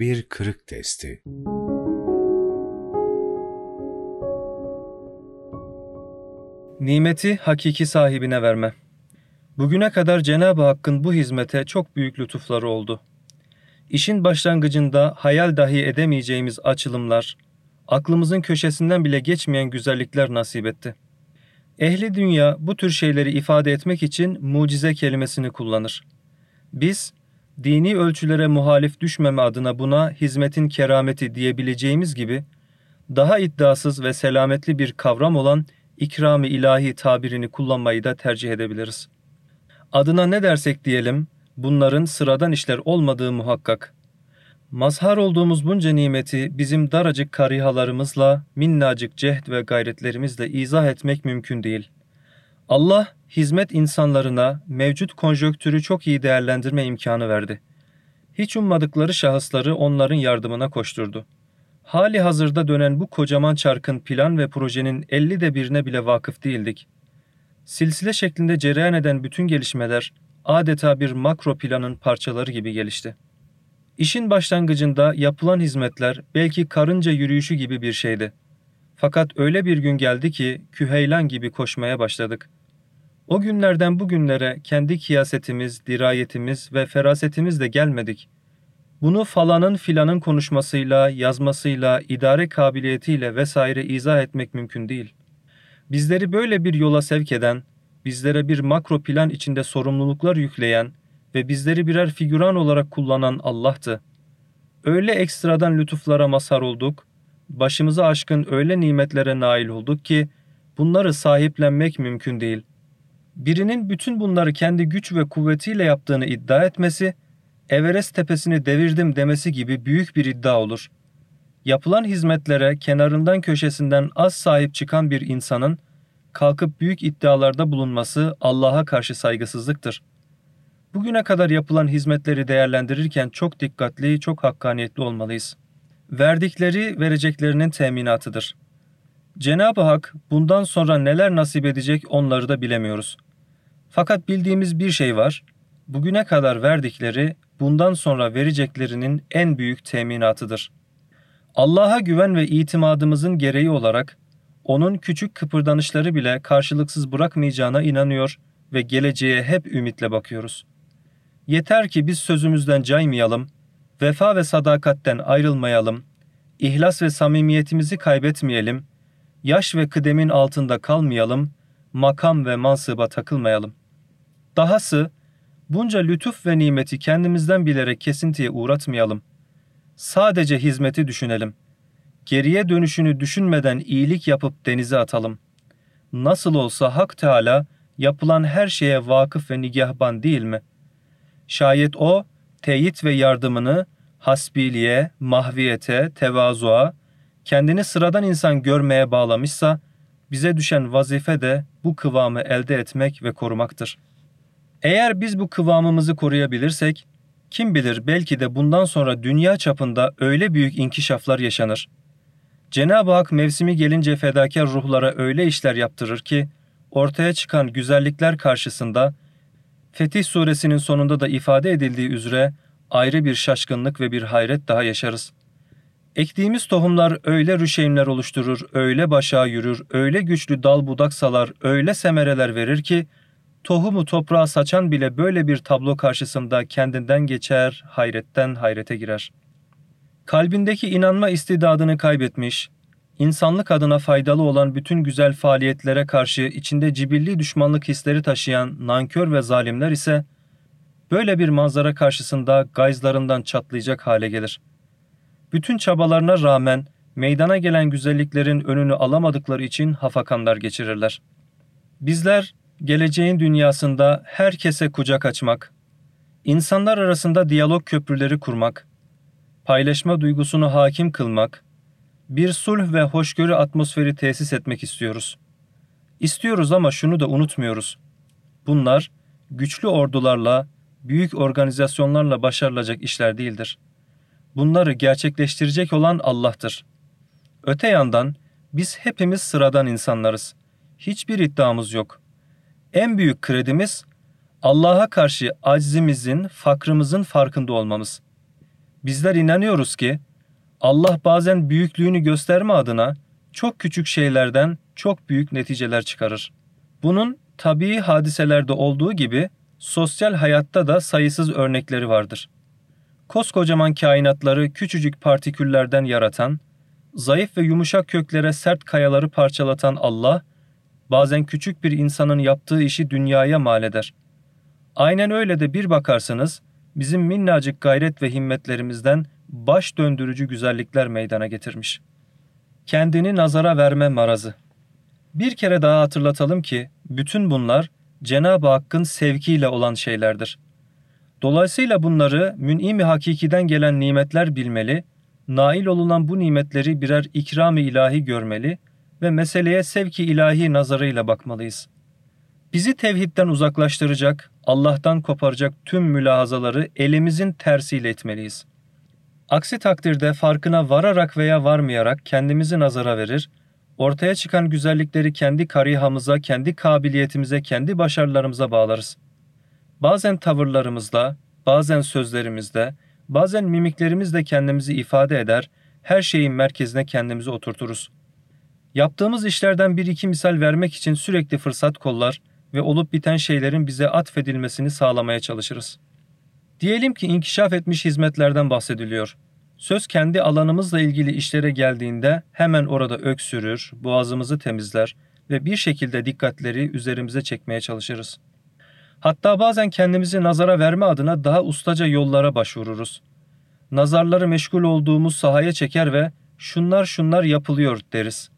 Bir kırık testi. Nimeti hakiki sahibine verme. Bugüne kadar Cenab-ı Hakk'ın bu hizmete çok büyük lütufları oldu. İşin başlangıcında hayal dahi edemeyeceğimiz açılımlar, aklımızın köşesinden bile geçmeyen güzellikler nasip etti. Ehli dünya bu tür şeyleri ifade etmek için mucize kelimesini kullanır. Biz, dini ölçülere muhalif düşmeme adına buna hizmetin kerameti diyebileceğimiz gibi, daha iddiasız ve selametli bir kavram olan ikram-ı ilahi tabirini kullanmayı da tercih edebiliriz. Adına ne dersek diyelim, bunların sıradan işler olmadığı muhakkak. Mazhar olduğumuz bunca nimeti bizim daracık karihalarımızla, minnacık cehd ve gayretlerimizle izah etmek mümkün değil. Allah, hizmet insanlarına mevcut konjöktürü çok iyi değerlendirme imkanı verdi. Hiç ummadıkları şahısları onların yardımına koşturdu. Hali hazırda dönen bu kocaman çarkın plan ve projenin elli de birine bile vakıf değildik. Silsile şeklinde cereyan eden bütün gelişmeler adeta bir makro planın parçaları gibi gelişti. İşin başlangıcında yapılan hizmetler belki karınca yürüyüşü gibi bir şeydi. Fakat öyle bir gün geldi ki küheylan gibi koşmaya başladık. O günlerden bugünlere kendi kiyasetimiz, dirayetimiz ve ferasetimizle gelmedik. Bunu falanın filanın konuşmasıyla, yazmasıyla, idare kabiliyetiyle vesaire izah etmek mümkün değil. Bizleri böyle bir yola sevk eden, bizlere bir makro plan içinde sorumluluklar yükleyen ve bizleri birer figüran olarak kullanan Allah'tı. Öyle ekstradan lütuflara mazhar olduk, başımıza aşkın öyle nimetlere nail olduk ki bunları sahiplenmek mümkün değil. Birinin bütün bunları kendi güç ve kuvvetiyle yaptığını iddia etmesi, Everest tepesini devirdim demesi gibi büyük bir iddia olur. Yapılan hizmetlere kenarından köşesinden az sahip çıkan bir insanın kalkıp büyük iddialarda bulunması Allah'a karşı saygısızlıktır. Bugüne kadar yapılan hizmetleri değerlendirirken çok dikkatli, çok hakkaniyetli olmalıyız. Verdikleri vereceklerinin teminatıdır. Cenab-ı Hak bundan sonra neler nasip edecek onları da bilemiyoruz. Fakat bildiğimiz bir şey var. Bugüne kadar verdikleri bundan sonra vereceklerinin en büyük teminatıdır. Allah'a güven ve itimadımızın gereği olarak onun küçük kıpırdanışları bile karşılıksız bırakmayacağına inanıyor ve geleceğe hep ümitle bakıyoruz. Yeter ki biz sözümüzden caymayalım, vefa ve sadakatten ayrılmayalım, ihlas ve samimiyetimizi kaybetmeyelim, yaş ve kıdemin altında kalmayalım, makam ve mansıba takılmayalım. Dahası bunca lütuf ve nimeti kendimizden bilerek kesintiye uğratmayalım. Sadece hizmeti düşünelim. Geriye dönüşünü düşünmeden iyilik yapıp denize atalım. Nasıl olsa Hak Teala yapılan her şeye vakıf ve nigahban değil mi? Şayet o teyit ve yardımını hasbiliğe, mahviyete, tevazuğa, kendini sıradan insan görmeye bağlamışsa, bize düşen vazife de bu kıvamı elde etmek ve korumaktır. Eğer biz bu kıvamımızı koruyabilirsek, kim bilir belki de bundan sonra dünya çapında öyle büyük inkişaflar yaşanır. Cenab-ı Hak mevsimi gelince fedakar ruhlara öyle işler yaptırır ki, ortaya çıkan güzellikler karşısında, Fetih suresinin sonunda da ifade edildiği üzere ayrı bir şaşkınlık ve bir hayret daha yaşarız. Ektiğimiz tohumlar öyle rüşeymler oluşturur, öyle başa yürür, öyle güçlü dal budak salar, öyle semereler verir ki, tohumu toprağa saçan bile böyle bir tablo karşısında kendinden geçer, hayretten hayrete girer. Kalbindeki inanma istidadını kaybetmiş, insanlık adına faydalı olan bütün güzel faaliyetlere karşı içinde cibilli düşmanlık hisleri taşıyan nankör ve zalimler ise böyle bir manzara karşısında gayzlarından çatlayacak hale gelir. Bütün çabalarına rağmen meydana gelen güzelliklerin önünü alamadıkları için hafakanlar geçirirler. Bizler geleceğin dünyasında herkese kucak açmak, insanlar arasında diyalog köprüleri kurmak, paylaşma duygusunu hakim kılmak, bir sulh ve hoşgörü atmosferi tesis etmek istiyoruz. İstiyoruz ama şunu da unutmuyoruz. Bunlar güçlü ordularla, büyük organizasyonlarla başarılacak işler değildir. Bunları gerçekleştirecek olan Allah'tır. Öte yandan biz hepimiz sıradan insanlarız. Hiçbir iddiamız yok. En büyük kredimiz Allah'a karşı aczimizin, fakrımızın farkında olmamız. bizler inanıyoruz ki Allah bazen büyüklüğünü gösterme adına çok küçük şeylerden çok büyük neticeler çıkarır. Bunun tabii hadiselerde olduğu gibi sosyal hayatta da sayısız örnekleri vardır. Koskocaman kainatları küçücük partiküllerden yaratan, zayıf ve yumuşak köklere sert kayaları parçalatan Allah, bazen küçük bir insanın yaptığı işi dünyaya mal eder. Aynen öyle de bir bakarsınız, bizim minnacık gayret ve himmetlerimizden baş döndürücü güzellikler meydana getirmiş. Kendini nazara verme marazı. Bir kere daha hatırlatalım ki bütün bunlar Cenab-ı Hakk'ın sevkiyle olan şeylerdir. Dolayısıyla bunları mün'im-i hakikiden gelen nimetler bilmeli, nail olunan bu nimetleri birer ikram-ı ilahi görmeli ve meseleye sevki ilahi nazarıyla bakmalıyız. Bizi tevhidden uzaklaştıracak, Allah'tan koparacak tüm mülahazaları elimizin tersiyle etmeliyiz. Aksi takdirde farkına vararak veya varmayarak kendimizi nazara verir, ortaya çıkan güzellikleri kendi karihamıza, kendi kabiliyetimize, kendi başarılarımıza bağlarız. Bazen tavırlarımızda, bazen sözlerimizde, bazen mimiklerimizle kendimizi ifade eder, her şeyin merkezine kendimizi oturturuz. Yaptığımız işlerden bir iki misal vermek için sürekli fırsat kollar ve olup biten şeylerin bize atfedilmesini sağlamaya çalışırız. Diyelim ki inkişaf etmiş hizmetlerden bahsediliyor. Söz kendi alanımızla ilgili işlere geldiğinde hemen orada öksürür, boğazımızı temizler ve bir şekilde dikkatleri üzerimize çekmeye çalışırız. Hatta bazen kendimizi nazara verme adına daha ustaca yollara başvururuz. Nazarları meşgul olduğumuz sahaya çeker ve şunlar şunlar yapılıyor deriz.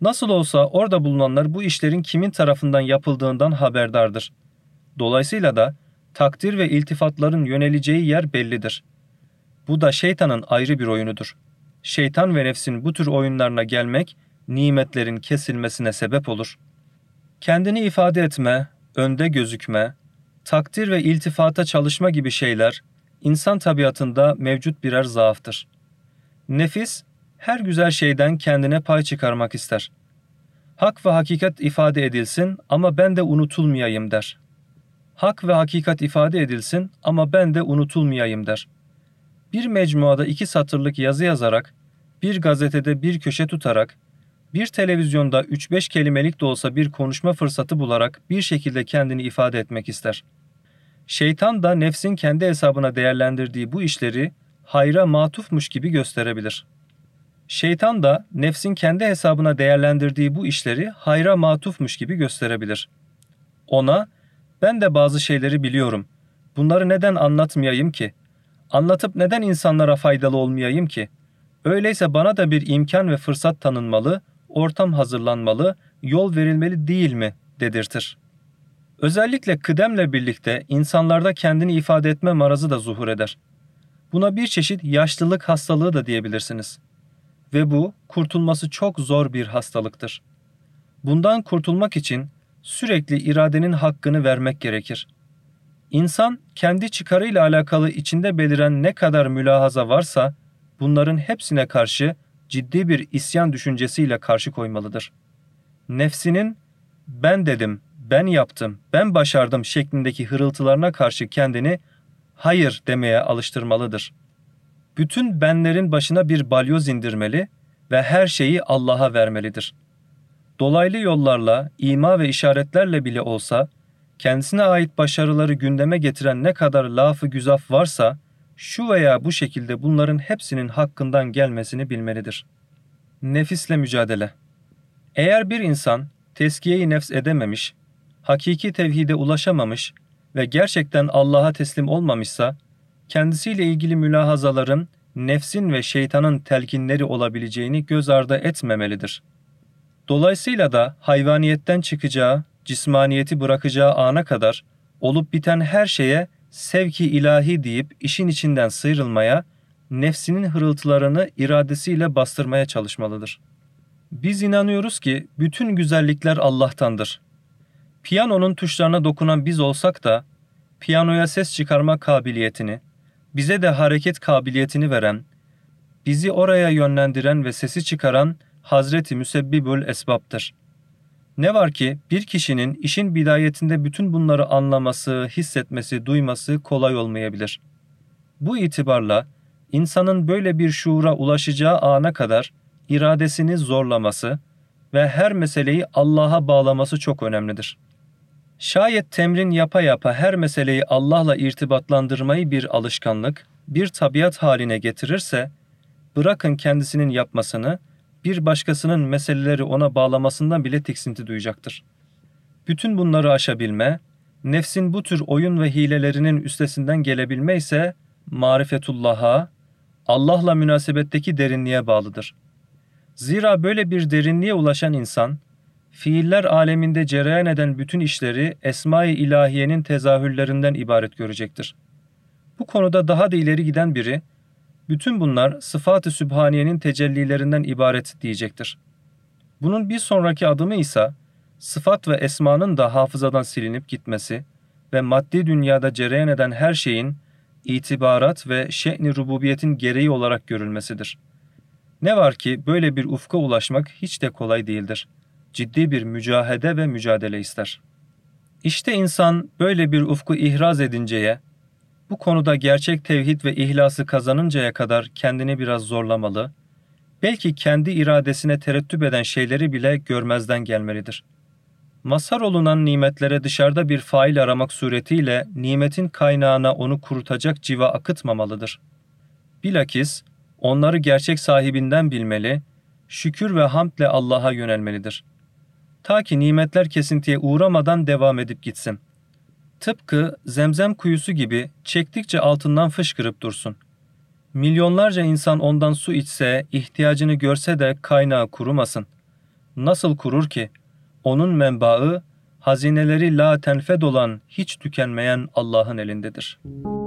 Nasıl olsa orada bulunanlar bu işlerin kimin tarafından yapıldığından haberdardır. Dolayısıyla da takdir ve iltifatların yöneleceği yer bellidir. Bu da şeytanın ayrı bir oyunudur. Şeytan ve nefsin bu tür oyunlarına gelmek, nimetlerin kesilmesine sebep olur. Kendini ifade etme, önde gözükme, takdir ve iltifata çalışma gibi şeyler, insan tabiatında mevcut birer zaaftır. Nefis, her güzel şeyden kendine pay çıkarmak ister. Hak ve hakikat ifade edilsin ama ben de unutulmayayım der. Hak ve hakikat ifade edilsin ama ben de unutulmayayım der. Bir mecmuada iki satırlık yazı yazarak, bir gazetede bir köşe tutarak, bir televizyonda 3-5 kelimelik de olsa bir konuşma fırsatı bularak bir şekilde kendini ifade etmek ister. Şeytan da nefsin kendi hesabına değerlendirdiği bu işleri hayra matufmuş gibi gösterebilir. Şeytan da nefsin kendi hesabına değerlendirdiği bu işleri hayra matufmuş gibi gösterebilir. Ona ben de bazı şeyleri biliyorum. Bunları neden anlatmayayım ki? Anlatıp neden insanlara faydalı olmayayım ki? Öyleyse bana da bir imkan ve fırsat tanınmalı, ortam hazırlanmalı, yol verilmeli değil mi dedirtir. Özellikle kıdemle birlikte insanlarda kendini ifade etme marazı da zuhur eder. Buna bir çeşit yaşlılık hastalığı da diyebilirsiniz. Ve bu kurtulması çok zor bir hastalıktır. Bundan kurtulmak için sürekli iradenin hakkını vermek gerekir. İnsan kendi çıkarıyla alakalı içinde beliren ne kadar mülahaza varsa bunların hepsine karşı ciddi bir isyan düşüncesiyle karşı koymalıdır. Nefsinin ben dedim, ben yaptım, ben başardım şeklindeki hırıltılarına karşı kendini hayır demeye alıştırmalıdır. Bütün benlerin başına bir balyoz indirmeli ve her şeyi Allah'a vermelidir. Dolaylı yollarla, ima ve işaretlerle bile olsa, kendisine ait başarıları gündeme getiren ne kadar lafı güzaf varsa, şu veya bu şekilde bunların hepsinin hakkından gelmesini bilmelidir. Nefisle mücadele Eğer bir insan teskiyeyi nefs edememiş, hakiki tevhide ulaşamamış ve gerçekten Allah'a teslim olmamışsa, kendisiyle ilgili mülahazaların nefsin ve şeytanın telkinleri olabileceğini göz ardı etmemelidir. Dolayısıyla da hayvaniyetten çıkacağı, cismaniyeti bırakacağı ana kadar olup biten her şeye sevki ilahi deyip işin içinden sıyrılmaya, nefsinin hırıltılarını iradesiyle bastırmaya çalışmalıdır. Biz inanıyoruz ki bütün güzellikler Allah'tandır. Piyanonun tuşlarına dokunan biz olsak da, piyanoya ses çıkarma kabiliyetini, bize de hareket kabiliyetini veren, bizi oraya yönlendiren ve sesi çıkaran Hazreti Müsebbibül Esbab'tır.'' Ne var ki bir kişinin işin bidayetinde bütün bunları anlaması, hissetmesi, duyması kolay olmayabilir. Bu itibarla insanın böyle bir şuura ulaşacağı ana kadar iradesini zorlaması ve her meseleyi Allah'a bağlaması çok önemlidir. Şayet temrin yapa yapa her meseleyi Allah'la irtibatlandırmayı bir alışkanlık, bir tabiat haline getirirse, bırakın kendisinin yapmasını, bir başkasının meseleleri ona bağlamasından bile tiksinti duyacaktır. Bütün bunları aşabilme, nefsin bu tür oyun ve hilelerinin üstesinden gelebilme ise marifetullah'a, Allah'la münasebetteki derinliğe bağlıdır. Zira böyle bir derinliğe ulaşan insan, fiiller aleminde cereyan eden bütün işleri Esma-i İlahiye'nin tezahürlerinden ibaret görecektir. Bu konuda daha da ileri giden biri, bütün bunlar sıfat-ı sübhaniyenin tecellilerinden ibaret diyecektir. Bunun bir sonraki adımı ise, sıfat ve esmanın da hafızadan silinip gitmesi ve maddi dünyada cereyan eden her şeyin itibarat ve şe'ni rububiyetin gereği olarak görülmesidir. Ne var ki böyle bir ufka ulaşmak hiç de kolay değildir. Ciddi bir mücahede ve mücadele ister. İşte insan böyle bir ufku ihraz edinceye, bu konuda gerçek tevhid ve ihlası kazanıncaya kadar kendini biraz zorlamalı, belki kendi iradesine terettüp eden şeyleri bile görmezden gelmelidir.'' Mazhar olunan nimetlere dışarıda bir fail aramak suretiyle nimetin kaynağına onu kurutacak civa akıtmamalıdır. Bilakis onları gerçek sahibinden bilmeli, şükür ve hamdle Allah'a yönelmelidir. Ta ki nimetler kesintiye uğramadan devam edip gitsin. Tıpkı zemzem kuyusu gibi çektikçe altından fışkırıp dursun. Milyonlarca insan ondan su içse, ihtiyacını görse de kaynağı kurumasın. Nasıl kurur ki? Onun menbaı, hazineleri la tenfed olan, hiç tükenmeyen Allah'ın elindedir.''